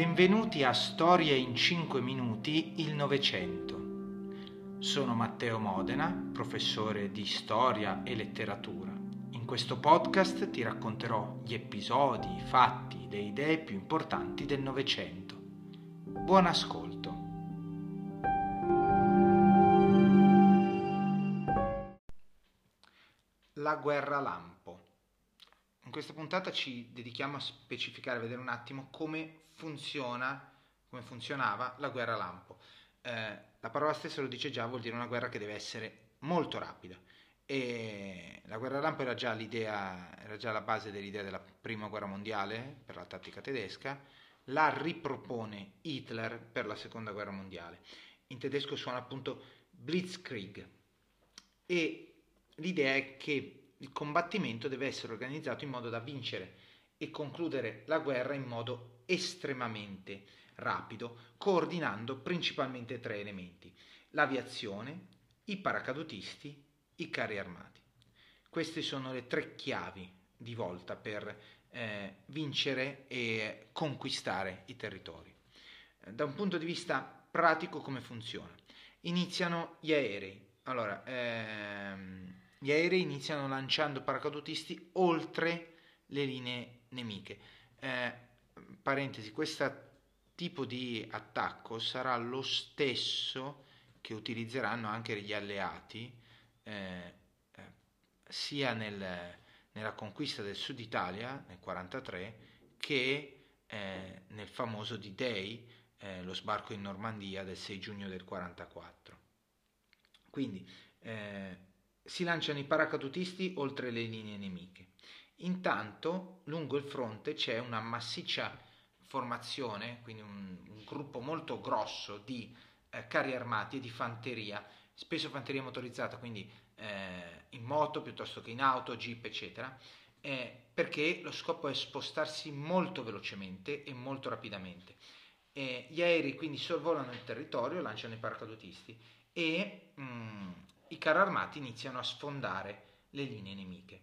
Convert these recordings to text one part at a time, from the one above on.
Benvenuti a Storie in 5 minuti il Novecento. Sono Matteo Modena, professore di storia e letteratura. In questo podcast ti racconterò gli episodi, i fatti, le idee più importanti del Novecento. Buon ascolto. La guerra lampo. In questa puntata ci dedichiamo a specificare, a vedere un attimo come funziona, come funzionava la guerra lampo. Eh, la parola stessa lo dice già, vuol dire una guerra che deve essere molto rapida. E la guerra lampo era già l'idea, era già la base dell'idea della prima guerra mondiale per la tattica tedesca, la ripropone Hitler per la seconda guerra mondiale. In tedesco suona appunto Blitzkrieg e l'idea è che il combattimento deve essere organizzato in modo da vincere e concludere la guerra in modo estremamente rapido, coordinando principalmente tre elementi: l'aviazione, i paracadutisti, i carri armati. Queste sono le tre chiavi di volta per eh, vincere e conquistare i territori. Da un punto di vista pratico come funziona? Iniziano gli aerei. Allora, ehm, gli aerei iniziano lanciando paracadutisti oltre le linee nemiche. Eh, parentesi, questo tipo di attacco sarà lo stesso che utilizzeranno anche gli alleati eh, eh, sia nel, nella conquista del Sud Italia nel 1943 che eh, nel famoso D-Day, eh, lo sbarco in Normandia del 6 giugno del 1944. Quindi eh, si lanciano i paracadutisti oltre le linee nemiche. Intanto lungo il fronte c'è una massiccia formazione, quindi un, un gruppo molto grosso di eh, carri armati e di fanteria, spesso fanteria motorizzata, quindi eh, in moto piuttosto che in auto, jeep, eccetera, eh, perché lo scopo è spostarsi molto velocemente e molto rapidamente. gli aerei quindi sorvolano il territorio, lanciano i paracadutisti e mh, mm, i carri armati iniziano a sfondare le linee nemiche.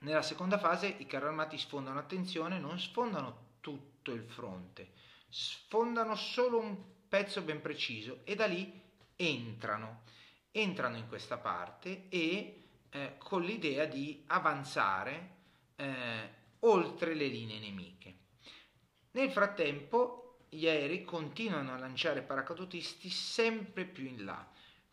Nella seconda fase i carri armati sfondano, attenzione, non sfondano tutto il fronte, sfondano solo un pezzo ben preciso e da lì entrano, entrano in questa parte e eh, con l'idea di avanzare eh, oltre le linee nemiche. Nel frattempo gli aerei continuano a lanciare paracadutisti sempre più in là,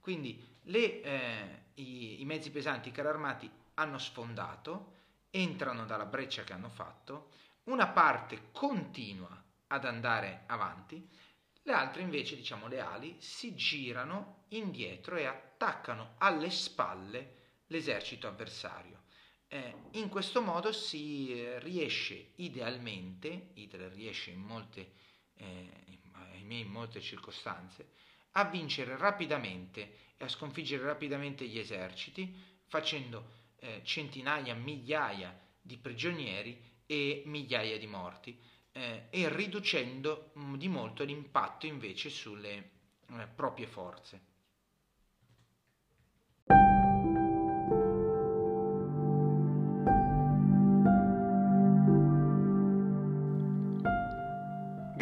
quindi le, eh, i, i, mezzi pesanti, i carri armati hanno sfondato, entrano dalla breccia che hanno fatto, una parte continua ad andare avanti, le altre invece, diciamo le ali, si girano indietro e attaccano alle spalle l'esercito avversario. Eh, in questo modo si eh, riesce idealmente, Hitler riesce in molte, eh, in molte circostanze, a vincere rapidamente e a sconfiggere rapidamente gli eserciti, facendo eh, centinaia, migliaia di prigionieri e migliaia di morti eh, e riducendo mh, mm, di molto l'impatto invece sulle eh, proprie forze.